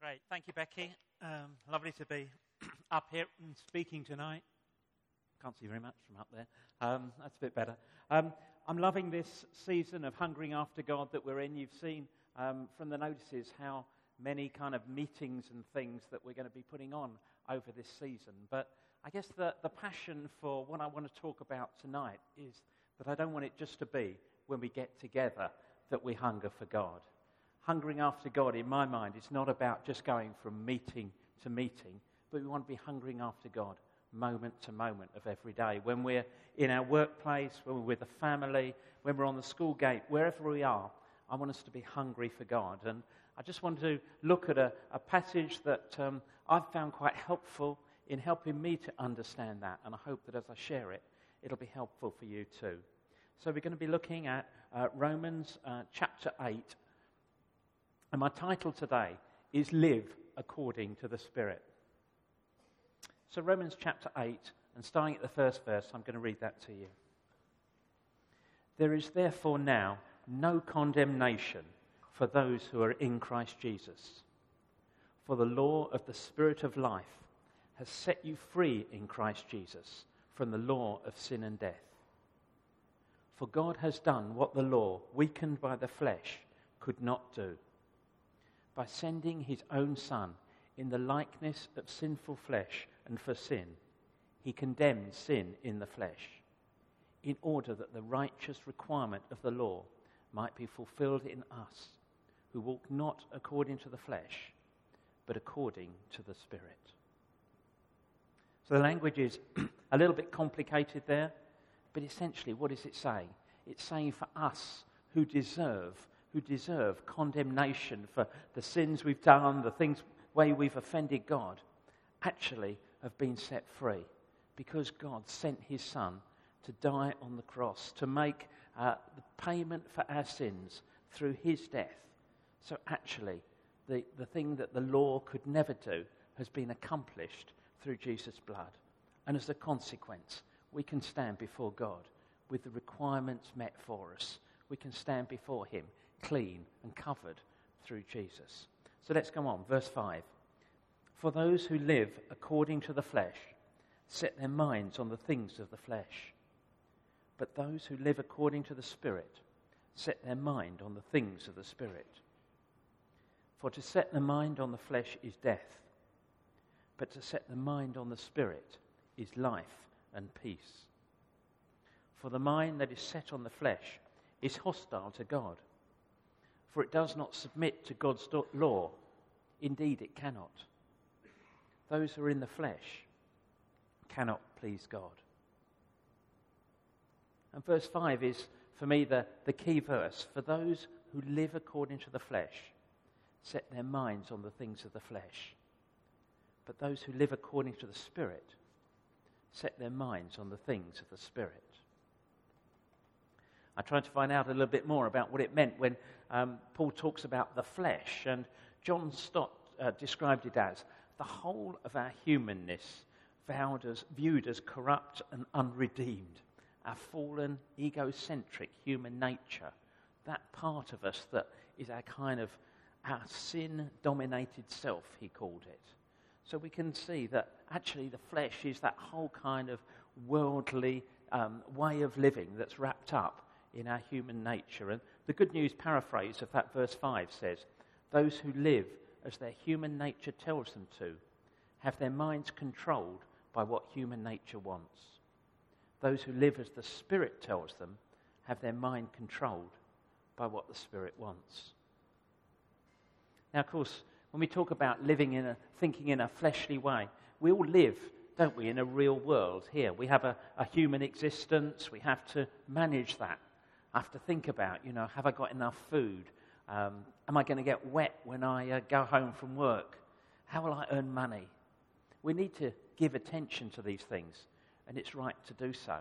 Great. Thank you, Becky. Um, lovely to be up here and speaking tonight. Can't see very much from up there. Um, that's a bit better. Um, I'm loving this season of hungering after God that we're in. You've seen um, from the notices how many kind of meetings and things that we're going to be putting on over this season. But I guess the, the passion for what I want to talk about tonight is that I don't want it just to be when we get together that we hunger for God hungering after God, in my mind, is not about just going from meeting to meeting, but we want to be hungering after God moment to moment of every day. When we're in our workplace, when we're with the family, when we're on the school gate, wherever we are, I want us to be hungry for God. And I just want to look at a, a passage that um, I've found quite helpful in helping me to understand that. And I hope that as I share it, it'll be helpful for you too. So we're going to be looking at uh, Romans uh, chapter 8, and my title today is Live According to the Spirit. So, Romans chapter 8, and starting at the first verse, I'm going to read that to you. There is therefore now no condemnation for those who are in Christ Jesus. For the law of the Spirit of life has set you free in Christ Jesus from the law of sin and death. For God has done what the law, weakened by the flesh, could not do by sending his own Son in the likeness of sinful flesh and for sin, he condemned sin in the flesh, in order that the righteous requirement of the law might be fulfilled in us, who walk not according to the flesh, but according to the Spirit. So the language is a little bit complicated there, but essentially, what is it saying? It's saying for us who deserve who deserve condemnation for the sins we've done, the things, way we've offended God, actually have been set free because God sent his Son to die on the cross, to make uh, the payment for our sins through his death. So actually, the, the thing that the law could never do has been accomplished through Jesus' blood. And as a consequence, we can stand before God with the requirements met for us. We can stand before him clean and covered through Jesus. So let's go on. Verse 5. For those who live according to the flesh set their minds on the things of the flesh. But those who live according to the Spirit set their mind on the things of the Spirit. For to set the mind on the flesh is death, but to set the mind on the Spirit is life and peace. For the mind that is set on the flesh is hostile to God for it does not submit to God's law. Indeed, it cannot. Those who are in the flesh cannot please God. And verse 5 is, for me, the, the key verse. For those who live according to the flesh set their minds on the things of the flesh. But those who live according to the Spirit set their minds on the things of the Spirit. I tried to find out a little bit more about what it meant when um, Paul talks about the flesh. And John Stott uh, described it as the whole of our humanness as, viewed as corrupt and unredeemed. Our fallen, egocentric human nature. That part of us that is our kind of our sin dominated self, he called it. So we can see that actually the flesh is that whole kind of worldly um, way of living that's wrapped up in our human nature. And the Good News paraphrase of that verse 5 says, Those who live as their human nature tells them to have their minds controlled by what human nature wants. Those who live as the Spirit tells them have their mind controlled by what the Spirit wants. Now, of course, when we talk about living in a, thinking in a fleshly way, we all live, don't we, in a real world here. We have a, a human existence, we have to manage that. Have to think about, you know, have I got enough food? Um, am I going to get wet when I uh, go home from work? How will I earn money? We need to give attention to these things, and it's right to do so.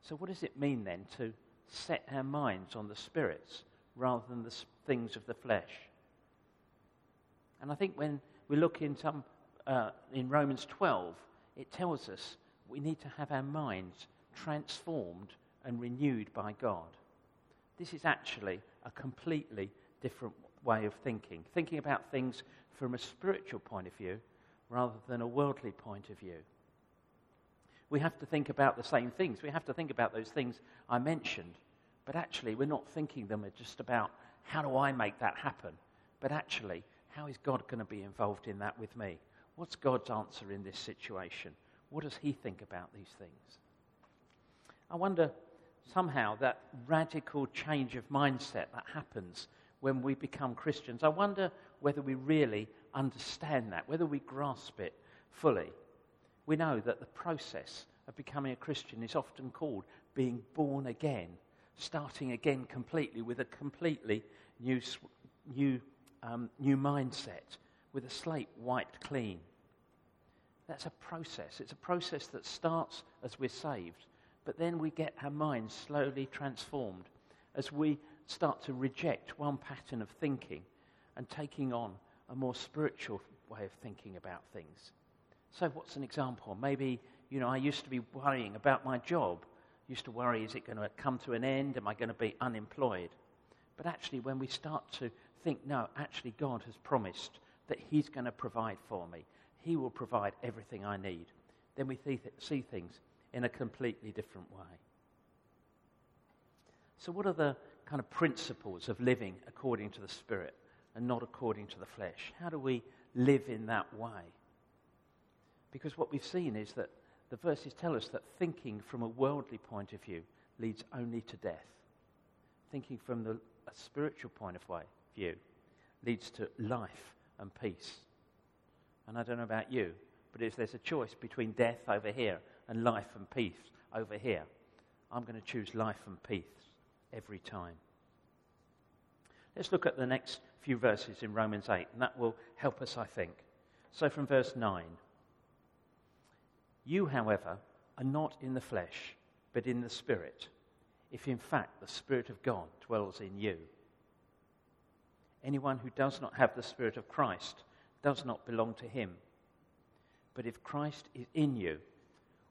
So, what does it mean then to set our minds on the spirits rather than the things of the flesh? And I think when we look in, some, uh, in Romans 12, it tells us we need to have our minds transformed and renewed by God. This is actually a completely different way of thinking, thinking about things from a spiritual point of view rather than a worldly point of view. We have to think about the same things. We have to think about those things I mentioned, but actually, we're not thinking them just about how do I make that happen, but actually, how is God going to be involved in that with me? What's God's answer in this situation? What does He think about these things? I wonder somehow that radical change of mindset that happens when we become Christians, I wonder whether we really understand that, whether we grasp it fully. We know that the process of becoming a Christian is often called being born again, starting again completely with a completely new, new, um, new mindset, with a slate wiped clean. That's a process. It's a process that starts as we're saved, but then we get our minds slowly transformed as we start to reject one pattern of thinking and taking on a more spiritual way of thinking about things. So, what's an example? Maybe, you know, I used to be worrying about my job. Used to worry, is it going to come to an end? Am I going to be unemployed? But actually, when we start to think, no, actually, God has promised that He's going to provide for me, He will provide everything I need, then we see things in a completely different way. So, what are the kind of principles of living according to the Spirit and not according to the flesh? How do we live in that way? Because what we've seen is that the verses tell us that thinking from a worldly point of view leads only to death. Thinking from the, a spiritual point of view leads to life and peace. And I don't know about you, but if there's a choice between death over here and life and peace over here, I'm going to choose life and peace every time. Let's look at the next few verses in Romans 8, and that will help us, I think. So, from verse 9 You, however, are not in the flesh, but in the Spirit, if in fact the Spirit of God dwells in you. Anyone who does not have the Spirit of Christ does not belong to him. But if Christ is in you,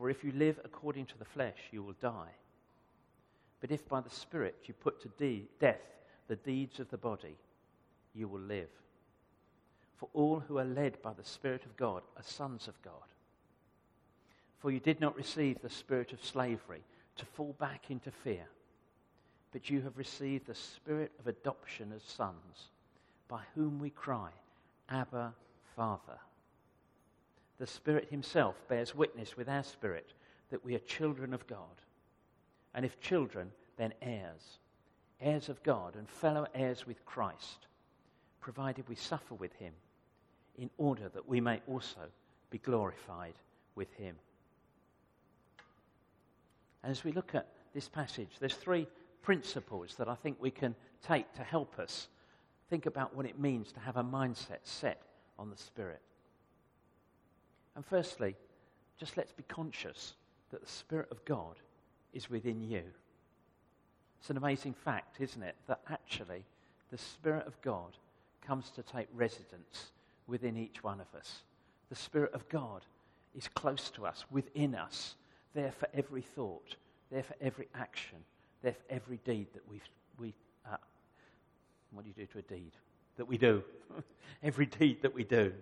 For if you live according to the flesh, you will die. But if by the Spirit you put to de- death the deeds of the body, you will live. For all who are led by the Spirit of God are sons of God. For you did not receive the spirit of slavery to fall back into fear, but you have received the spirit of adoption as sons, by whom we cry, Abba, Father. The Spirit Himself bears witness with our spirit that we are children of God. And if children, then heirs, heirs of God and fellow heirs with Christ, provided we suffer with him, in order that we may also be glorified with him. As we look at this passage, there's three principles that I think we can take to help us think about what it means to have a mindset set on the Spirit. And firstly, just let's be conscious that the Spirit of God is within you. It's an amazing fact, isn't it, that actually the Spirit of God comes to take residence within each one of us. The Spirit of God is close to us, within us, there for every thought, there for every action, there for every deed that we, we uh, what do you do to a deed? That we do. every deed that we do.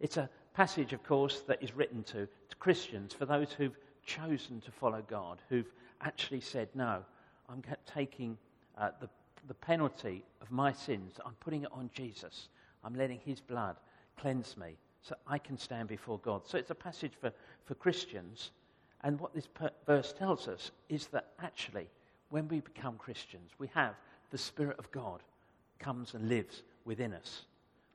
It's a passage, of course, that is written to, to Christians, for those who've chosen to follow God, who've actually said, No, I'm taking uh, the, the penalty of my sins, I'm putting it on Jesus. I'm letting his blood cleanse me so I can stand before God. So it's a passage for, for Christians. And what this per- verse tells us is that actually, when we become Christians, we have the Spirit of God comes and lives within us.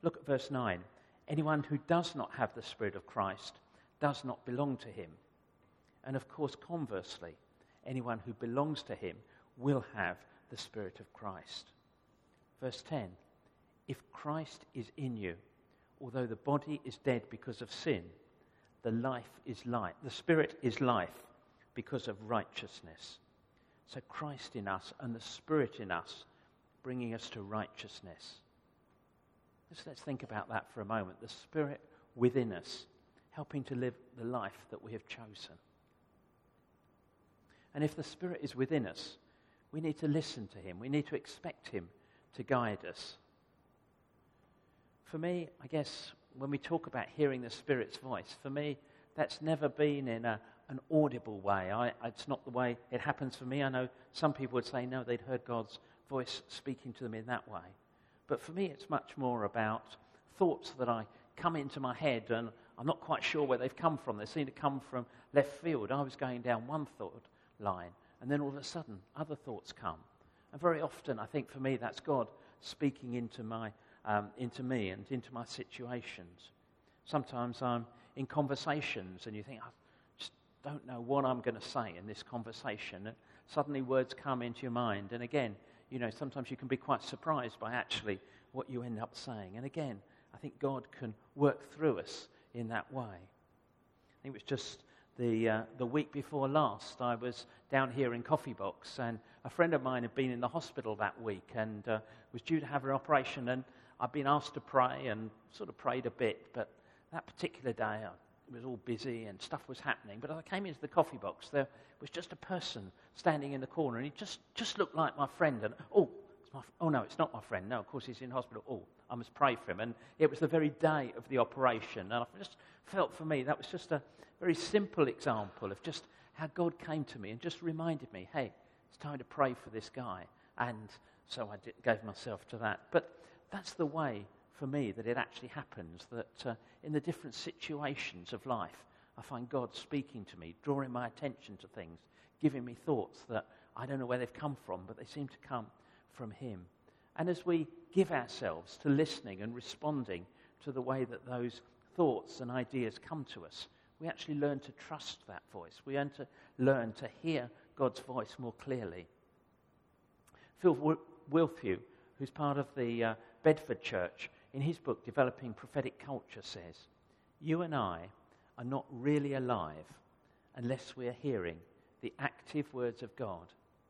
Look at verse 9. Anyone who does not have the Spirit of Christ does not belong to him. And of course, conversely, anyone who belongs to him will have the Spirit of Christ. Verse 10 If Christ is in you, although the body is dead because of sin, the life is light. The spirit is life because of righteousness. So Christ in us and the Spirit in us bringing us to righteousness. Just let's think about that for a moment. The Spirit within us helping to live the life that we have chosen. And if the Spirit is within us, we need to listen to Him. We need to expect Him to guide us. For me, I guess when we talk about hearing the Spirit's voice, for me, that's never been in a, an audible way. I, it's not the way it happens for me. I know some people would say, no, they'd heard God's voice speaking to them in that way. But for me, it's much more about thoughts that I come into my head and I'm not quite sure where they've come from. They seem to come from left field. I was going down one thought line, and then all of a sudden, other thoughts come. And very often, I think for me, that's God speaking into, my, um, into me and into my situations. Sometimes I'm in conversations, and you think, I just don't know what I'm going to say in this conversation. And suddenly, words come into your mind. And again, you know, sometimes you can be quite surprised by actually what you end up saying. And again, I think God can work through us in that way. I think it was just the, uh, the week before last, I was down here in Coffee Box, and a friend of mine had been in the hospital that week and uh, was due to have an operation. And I'd been asked to pray and sort of prayed a bit, but that particular day I was all busy and stuff was happening. But as I came into the coffee box, there was just a person standing in the corner, and he just, just looked like my friend. And oh, my, oh no, it's not my friend. No, of course he's in hospital. Oh, I must pray for him. And it was the very day of the operation. And I just felt for me that was just a very simple example of just how God came to me and just reminded me, hey, it's time to pray for this guy. And so I did, gave myself to that. But that's the way for me that it actually happens, that uh, in the different situations of life, I find God speaking to me, drawing my attention to things, giving me thoughts that I don't know where they've come from, but they seem to come from Him. And as we give ourselves to listening and responding to the way that those thoughts and ideas come to us, we actually learn to trust that voice. We learn to learn to hear God's voice more clearly. Phil Wilthew, who's part of the uh, Bedford Church, in his book Developing Prophetic Culture, says, You and I are not really alive unless we are hearing the active words of God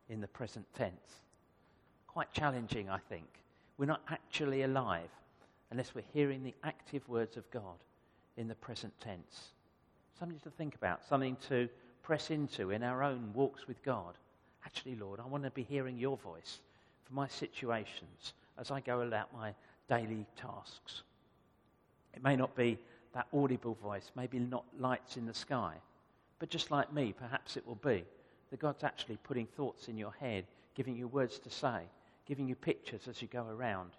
in the present tense. Quite challenging, I think. We're not actually alive unless we're hearing the active words of God in the present tense. Something to think about, something to press into in our own walks with God. Actually, Lord, I want to be hearing your voice for my situations as I go about my daily tasks. It may not be that audible voice, maybe not lights in the sky, but just like me, perhaps it will be that God's actually putting thoughts in your head, giving you words to say, giving you pictures as you go around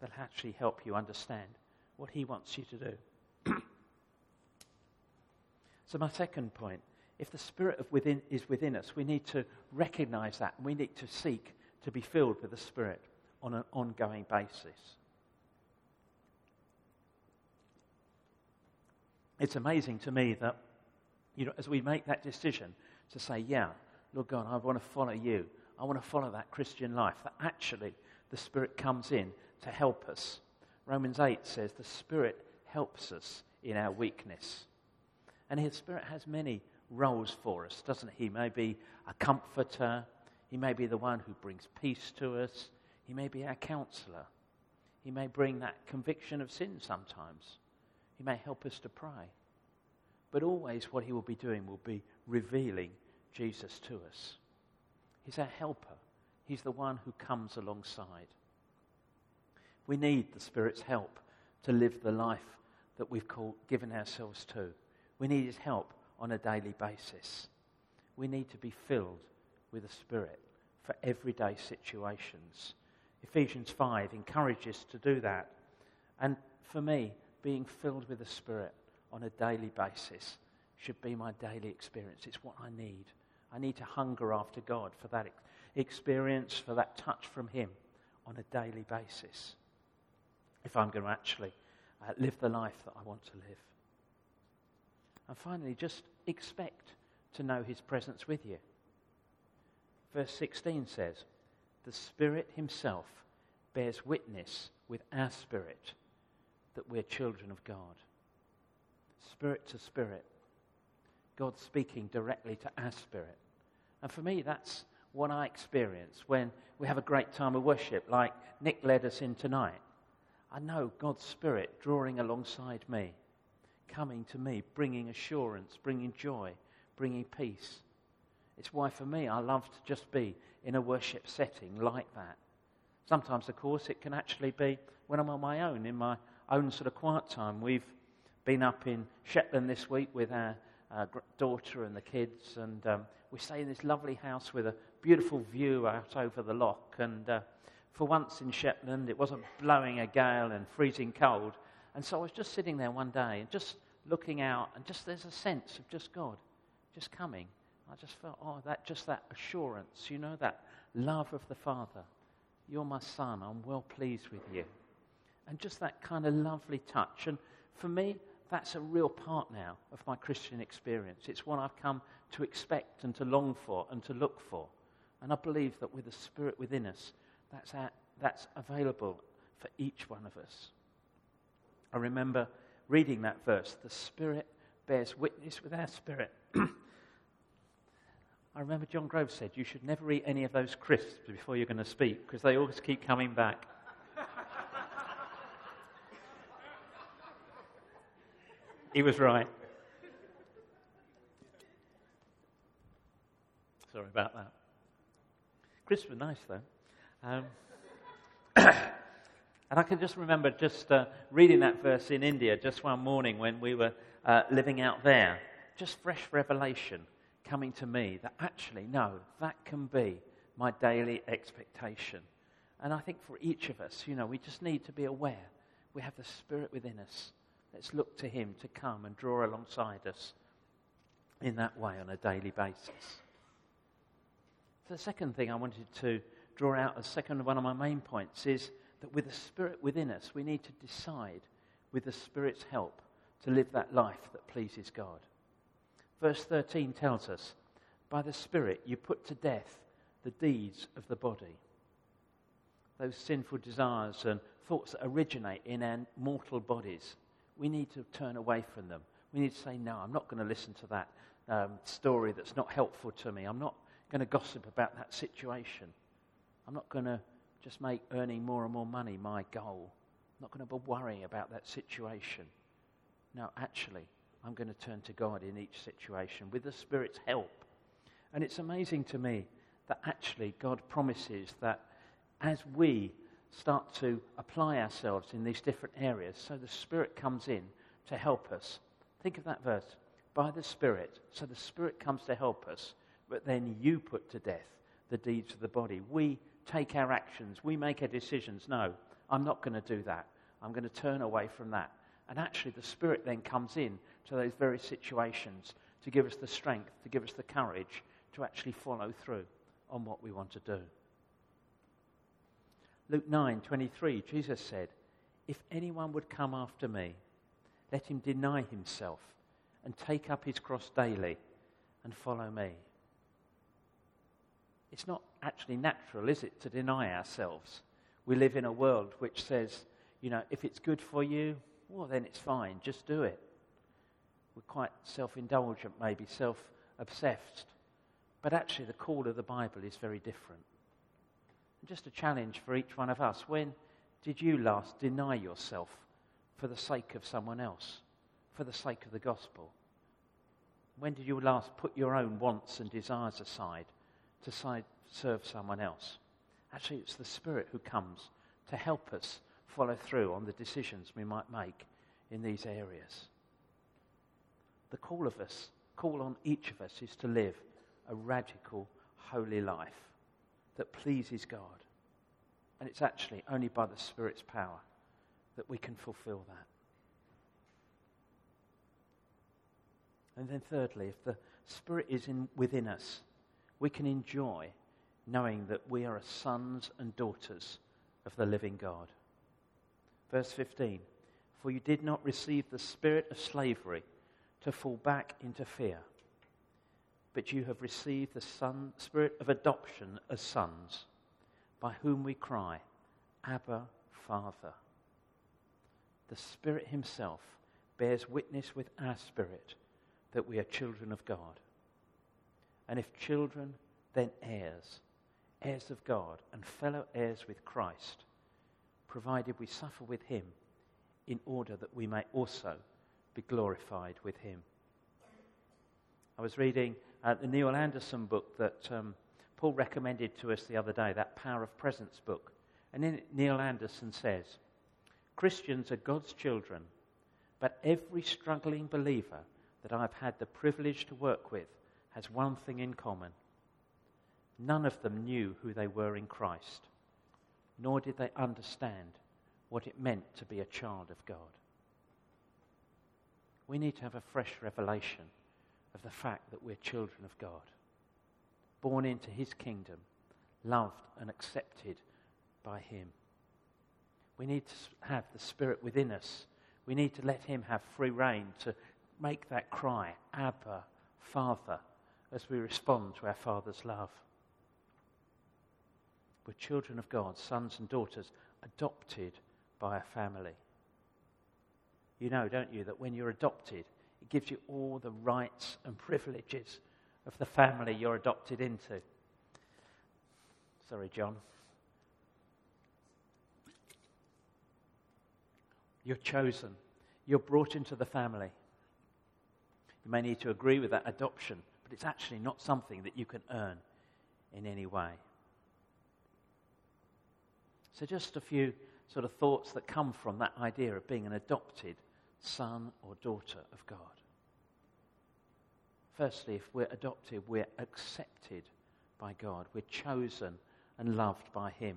that actually help you understand what He wants you to do. so, my second point if the Spirit of within, is within us, we need to recognize that and we need to seek to be filled with the Spirit on an ongoing basis. It's amazing to me that, you know, as we make that decision to say, yeah, Lord God, I want to follow you. I want to follow that Christian life, that actually the Spirit comes in to help us. Romans 8 says the Spirit helps us in our weakness. And His Spirit has many roles for us, doesn't He? He may be a comforter, He may be the one who brings peace to us, He may be our counselor, He may bring that conviction of sin sometimes, He may help us to pray. But always, what He will be doing will be revealing Jesus to us. He's our helper. He's the one who comes alongside. We need the Spirit's help to live the life that we've called, given ourselves to. We need His help on a daily basis. We need to be filled with the Spirit for everyday situations. Ephesians 5 encourages to do that. And for me, being filled with the Spirit on a daily basis should be my daily experience. It's what I need. I need to hunger after God for that experience, for that touch from Him on a daily basis if I'm going to actually uh, live the life that I want to live. And finally, just expect to know His presence with you. Verse 16 says, The Spirit Himself bears witness with our spirit that we're children of God. Spirit to spirit. God speaking directly to our spirit. And for me, that's what I experience when we have a great time of worship, like Nick led us in tonight. I know God's Spirit drawing alongside me, coming to me, bringing assurance, bringing joy, bringing peace. It's why, for me, I love to just be in a worship setting like that. Sometimes, of course, it can actually be when I'm on my own, in my own sort of quiet time. We've been up in Shetland this week with our uh, daughter and the kids, and um, we stay in this lovely house with a beautiful view out over the loch. And uh, for once in Shetland, it wasn't blowing a gale and freezing cold. And so I was just sitting there one day and just looking out, and just there's a sense of just God just coming. I just felt, oh, that just that assurance, you know, that love of the Father. You're my son. I'm well pleased with you. And just that kind of lovely touch. And for me, that's a real part now of my Christian experience. It's what I've come to expect and to long for and to look for. And I believe that with the Spirit within us, that's, at, that's available for each one of us. I remember reading that verse the Spirit bears witness with our spirit. I remember John Grove said you should never eat any of those crisps before you're going to speak because they always keep coming back. He was right. Sorry about that. Crisps were nice though. Um, and I can just remember just uh, reading that verse in India just one morning when we were uh, living out there. Just fresh revelation coming to me that actually, no, that can be my daily expectation. And I think for each of us, you know, we just need to be aware we have the Spirit within us. Let's look to Him to come and draw alongside us in that way on a daily basis. The second thing I wanted to draw out as second one of my main points is that with the Spirit within us, we need to decide, with the Spirit's help, to live that life that pleases God. Verse 13 tells us, By the Spirit you put to death the deeds of the body. Those sinful desires and thoughts that originate in our mortal bodies, we need to turn away from them. We need to say, No, I'm not going to listen to that um, story that's not helpful to me. I'm not going to gossip about that situation. I'm not going to just make earning more and more money my goal. I'm not going to be worrying about that situation. No, actually, I'm going to turn to God in each situation with the Spirit's help. And it's amazing to me that actually God promises that as we start to apply ourselves in these different areas, so the Spirit comes in to help us. Think of that verse by the Spirit. So the Spirit comes to help us, but then you put to death the deeds of the body. We take our actions, we make our decisions. No, I'm not going to do that. I'm going to turn away from that. And actually, the Spirit then comes in to those very situations to give us the strength, to give us the courage to actually follow through on what we want to do. Luke 9:23 Jesus said, "If anyone would come after me, let him deny himself and take up his cross daily and follow me." It's not actually natural, is it, to deny ourselves? We live in a world which says, you know, if it's good for you, well, then it's fine, just do it. We're quite self indulgent, maybe self obsessed. But actually, the call of the Bible is very different. And just a challenge for each one of us when did you last deny yourself for the sake of someone else, for the sake of the gospel? When did you last put your own wants and desires aside to side, serve someone else? Actually, it's the Spirit who comes to help us follow through on the decisions we might make in these areas. The call of us, call on each of us, is to live a radical, holy life that pleases God. And it's actually only by the Spirit's power that we can fulfill that. And then, thirdly, if the Spirit is in, within us, we can enjoy knowing that we are sons and daughters of the living God. Verse 15 For you did not receive the spirit of slavery to fall back into fear, but you have received the son, spirit of adoption as sons, by whom we cry, Abba, Father. the Spirit Himself bears witness with our spirit that we are children of God. And if children, then heirs, heirs of God, and fellow heirs with Christ, provided we suffer with Him in order that we may also be glorified with Him. I was reading uh, the Neil Anderson book that um, Paul recommended to us the other day, that Power of Presence book. And in it, Neil Anderson says, Christians are God's children, but every struggling believer that I've had the privilege to work with has one thing in common. None of them knew who they were in Christ, nor did they understand what it meant to be a child of God. We need to have a fresh revelation of the fact that we're children of God, born into his kingdom, loved and accepted by him. We need to have the Spirit within us. We need to let him have free rein to make that cry, Abba, Father, as we respond to our Father's love. We're children of God, sons and daughters, adopted by a family. You know, don't you, that when you're adopted, it gives you all the rights and privileges of the family you're adopted into. Sorry, John. You're chosen. You're brought into the family. You may need to agree with that adoption, but it's actually not something that you can earn in any way. So, just a few sort of thoughts that come from that idea of being an adopted son or daughter of God. Firstly, if we're adopted, we're accepted by God, we're chosen and loved by Him.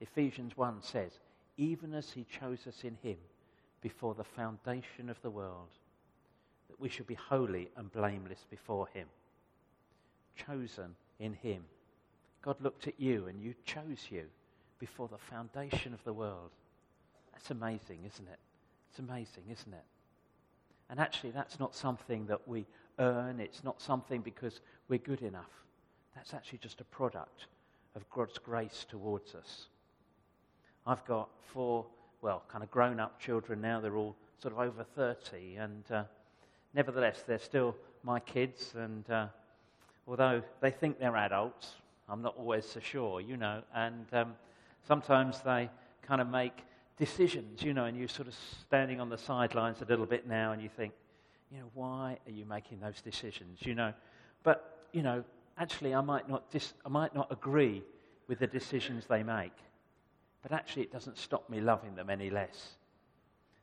Ephesians 1 says, even as He chose us in Him before the foundation of the world, that we should be holy and blameless before Him. Chosen in Him. God looked at you and you chose you before the foundation of the world. That's amazing, isn't it? It's amazing, isn't it? And actually, that's not something that we earn, it's not something because we're good enough. That's actually just a product of God's grace towards us. I've got four, well, kind of grown up children now. They're all sort of over 30, and uh, nevertheless, they're still my kids. And uh, although they think they're adults, I'm not always so sure, you know. And um, sometimes they kind of make decisions, you know, and you're sort of standing on the sidelines a little bit now, and you think, you know, why are you making those decisions, you know? But, you know, actually, I might not, dis- I might not agree with the decisions they make, but actually, it doesn't stop me loving them any less.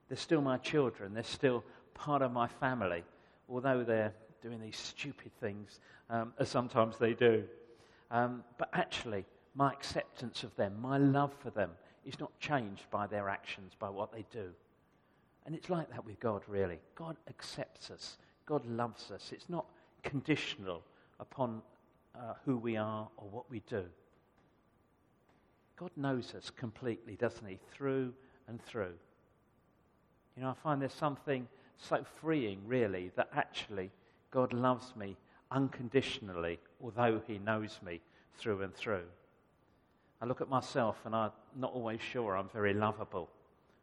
They're still my children, they're still part of my family, although they're doing these stupid things, um, as sometimes they do. Um, but actually, my acceptance of them, my love for them, is not changed by their actions, by what they do. And it's like that with God, really. God accepts us, God loves us. It's not conditional upon uh, who we are or what we do. God knows us completely, doesn't He? Through and through. You know, I find there's something so freeing, really, that actually God loves me unconditionally, although He knows me through and through. I look at myself and I'm not always sure I'm very lovable.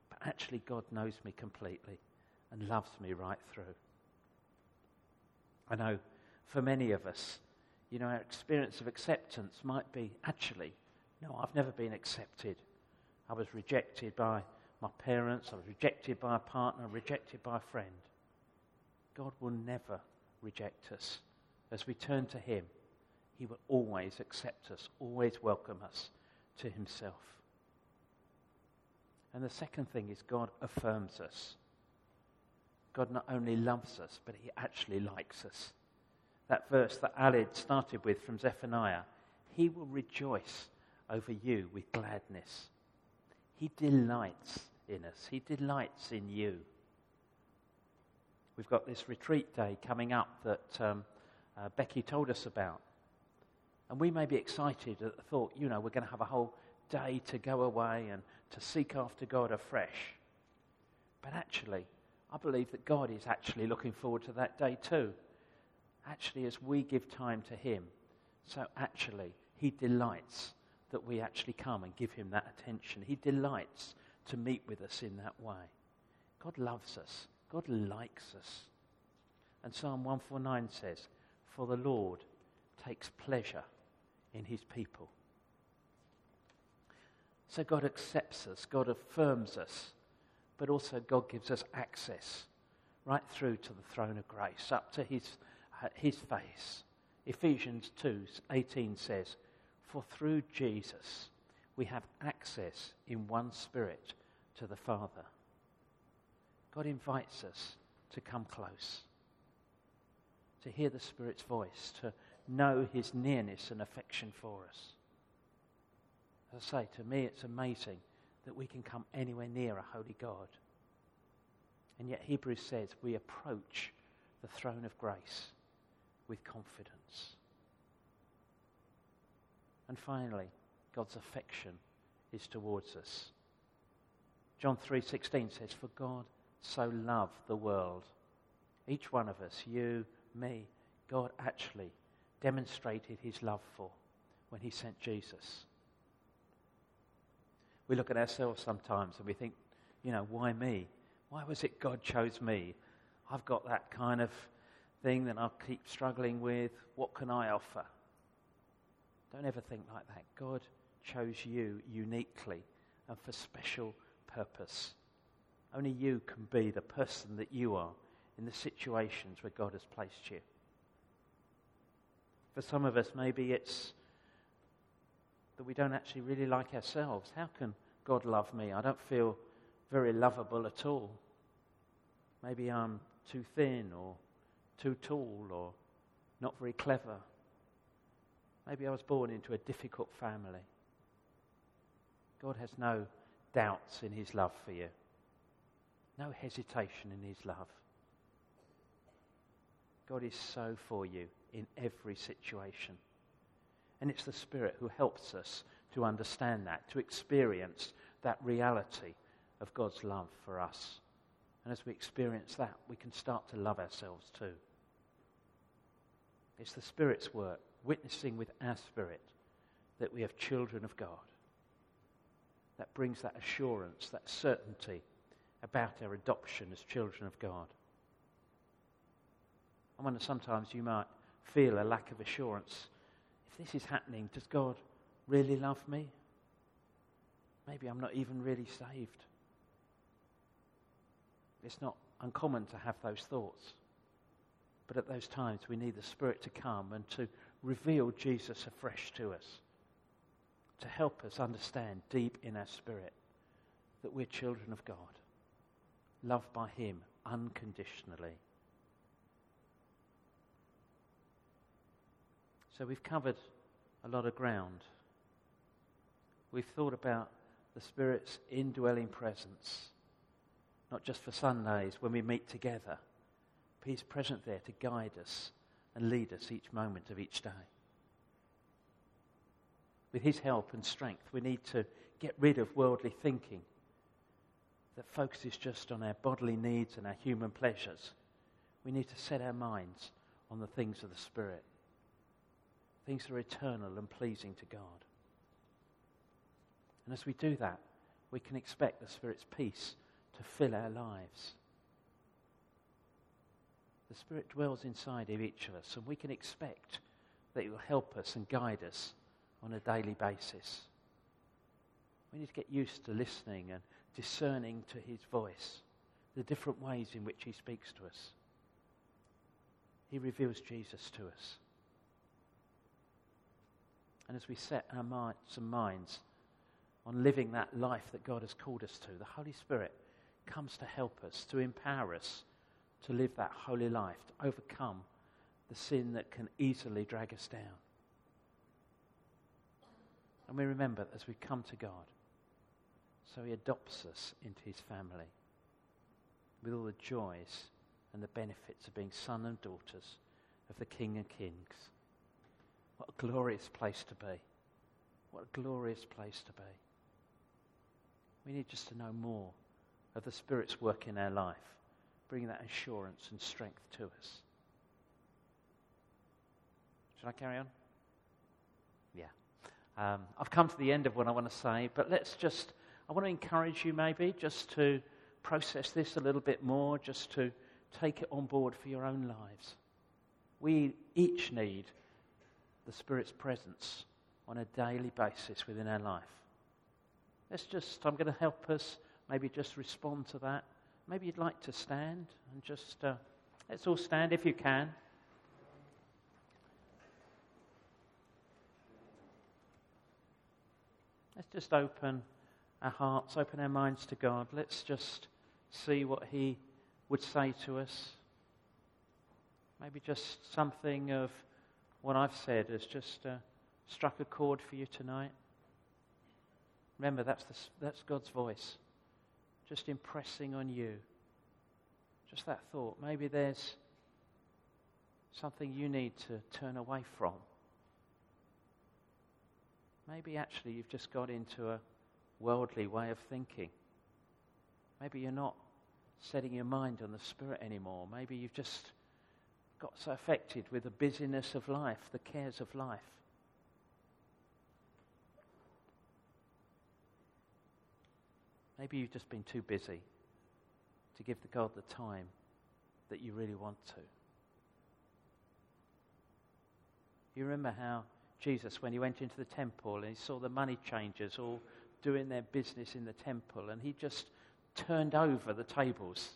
But actually, God knows me completely and loves me right through. I know for many of us, you know, our experience of acceptance might be actually, no, I've never been accepted. I was rejected by my parents, I was rejected by a partner, rejected by a friend. God will never reject us. As we turn to Him, He will always accept us, always welcome us to himself. And the second thing is God affirms us. God not only loves us, but he actually likes us. That verse that Alid started with from Zephaniah He will rejoice over you with gladness. He delights in us, He delights in you. We've got this retreat day coming up that um, uh, Becky told us about. And we may be excited at the thought, you know, we're going to have a whole day to go away and to seek after God afresh. But actually, I believe that God is actually looking forward to that day too. Actually, as we give time to Him, so actually, He delights that we actually come and give Him that attention. He delights to meet with us in that way. God loves us. God likes us. And Psalm 149 says, For the Lord takes pleasure in his people. So God accepts us, God affirms us, but also God gives us access right through to the throne of grace, up to his, his face. Ephesians 2 18 says, For through Jesus we have access in one spirit to the Father. God invites us to come close, to hear the Spirit's voice, to know his nearness and affection for us. As I say, to me, it's amazing that we can come anywhere near a holy God. And yet, Hebrews says we approach the throne of grace with confidence. And finally, God's affection is towards us. John 3:16 says for God so loved the world each one of us you me God actually demonstrated his love for when he sent Jesus. We look at ourselves sometimes and we think, you know, why me? Why was it God chose me? I've got that kind of thing that I'll keep struggling with. What can I offer? Don't ever think like that. God chose you uniquely and for special purpose. Only you can be the person that you are in the situations where God has placed you. For some of us, maybe it's that we don't actually really like ourselves. How can God love me? I don't feel very lovable at all. Maybe I'm too thin or too tall or not very clever. Maybe I was born into a difficult family. God has no doubts in his love for you, no hesitation in his love. God is so for you in every situation. And it's the Spirit who helps us to understand that, to experience that reality of God's love for us. And as we experience that, we can start to love ourselves too. It's the Spirit's work, witnessing with our spirit that we have children of God. That brings that assurance, that certainty about our adoption as children of God. I wonder sometimes you might feel a lack of assurance. If this is happening, does God really love me? Maybe I'm not even really saved. It's not uncommon to have those thoughts. But at those times, we need the Spirit to come and to reveal Jesus afresh to us, to help us understand deep in our spirit that we're children of God, loved by Him unconditionally. So we've covered a lot of ground. We've thought about the Spirit's indwelling presence, not just for Sundays when we meet together, but He's present there to guide us and lead us each moment of each day. With His help and strength, we need to get rid of worldly thinking that focuses just on our bodily needs and our human pleasures. We need to set our minds on the things of the Spirit things that are eternal and pleasing to God. And as we do that, we can expect the Spirit's peace to fill our lives. The Spirit dwells inside of each of us, and we can expect that it will help us and guide us on a daily basis. We need to get used to listening and discerning to His voice, the different ways in which He speaks to us. He reveals Jesus to us. And as we set our hearts and minds on living that life that God has called us to, the Holy Spirit comes to help us, to empower us to live that holy life, to overcome the sin that can easily drag us down. And we remember as we come to God, so He adopts us into His family with all the joys and the benefits of being son and daughters of the King of Kings. What a glorious place to be. What a glorious place to be. We need just to know more of the Spirit's work in our life, bringing that assurance and strength to us. Should I carry on? Yeah. Um, I've come to the end of what I want to say, but let's just, I want to encourage you maybe just to process this a little bit more, just to take it on board for your own lives. We each need the Spirit's presence on a daily basis within our life. Let's just, I'm going to help us maybe just respond to that. Maybe you'd like to stand and just, uh, let's all stand if you can. Let's just open our hearts, open our minds to God. Let's just see what He would say to us. Maybe just something of what I've said has just uh, struck a chord for you tonight. Remember, that's, the, that's God's voice, just impressing on you. Just that thought. Maybe there's something you need to turn away from. Maybe actually you've just got into a worldly way of thinking. Maybe you're not setting your mind on the Spirit anymore. Maybe you've just got so affected with the busyness of life, the cares of life. Maybe you've just been too busy to give the God the time that you really want to. You remember how Jesus, when he went into the temple and he saw the money changers all doing their business in the temple, and he just turned over the tables.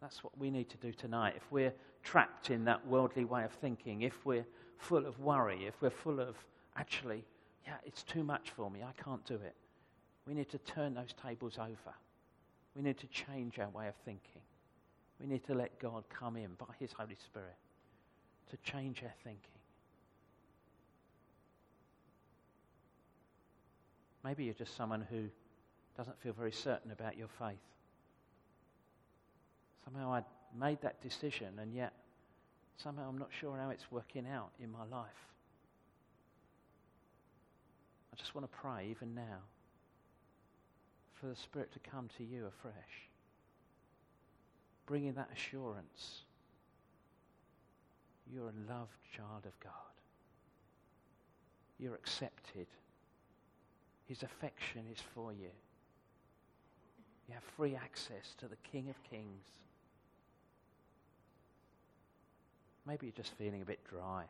That's what we need to do tonight. If we're trapped in that worldly way of thinking, if we're full of worry, if we're full of, actually, yeah, it's too much for me, I can't do it, we need to turn those tables over. We need to change our way of thinking. We need to let God come in by His Holy Spirit to change our thinking. Maybe you're just someone who doesn't feel very certain about your faith. Somehow I made that decision, and yet somehow I'm not sure how it's working out in my life. I just want to pray, even now, for the Spirit to come to you afresh, bringing that assurance. You're a loved child of God. You're accepted. His affection is for you. You have free access to the King of Kings. Maybe you're just feeling a bit dry.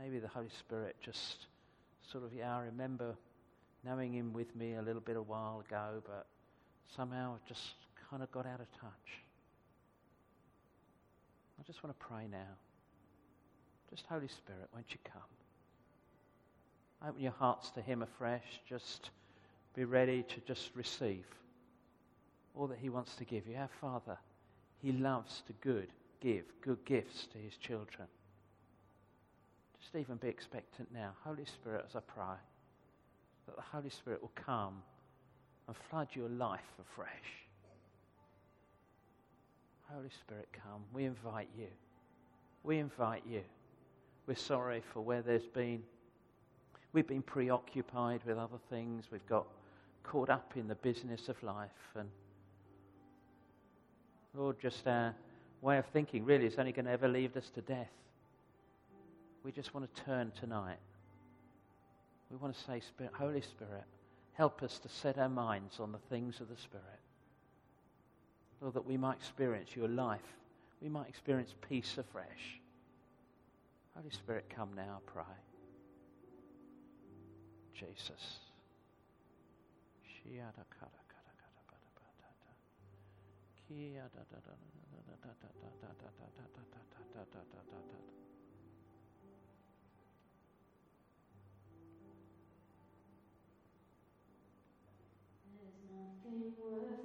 Maybe the Holy Spirit just sort of, yeah, I remember knowing Him with me a little bit a while ago, but somehow just kind of got out of touch. I just want to pray now. Just, Holy Spirit, won't you come? Open your hearts to Him afresh. Just be ready to just receive all that He wants to give you. Our Father, He loves to good, give good gifts to His children. Just even be expectant now. Holy Spirit, as I pray, that the Holy Spirit will come and flood your life afresh. Holy Spirit, come. We invite you. We invite you. We're sorry for where there's been We've been preoccupied with other things. We've got caught up in the business of life. And Lord, just our way of thinking really is only going to ever lead us to death. We just want to turn tonight. We want to say, Spirit, Holy Spirit, help us to set our minds on the things of the Spirit. Lord, that we might experience your life. We might experience peace afresh. Holy Spirit, come now, I pray. Jesus. There's nothing worth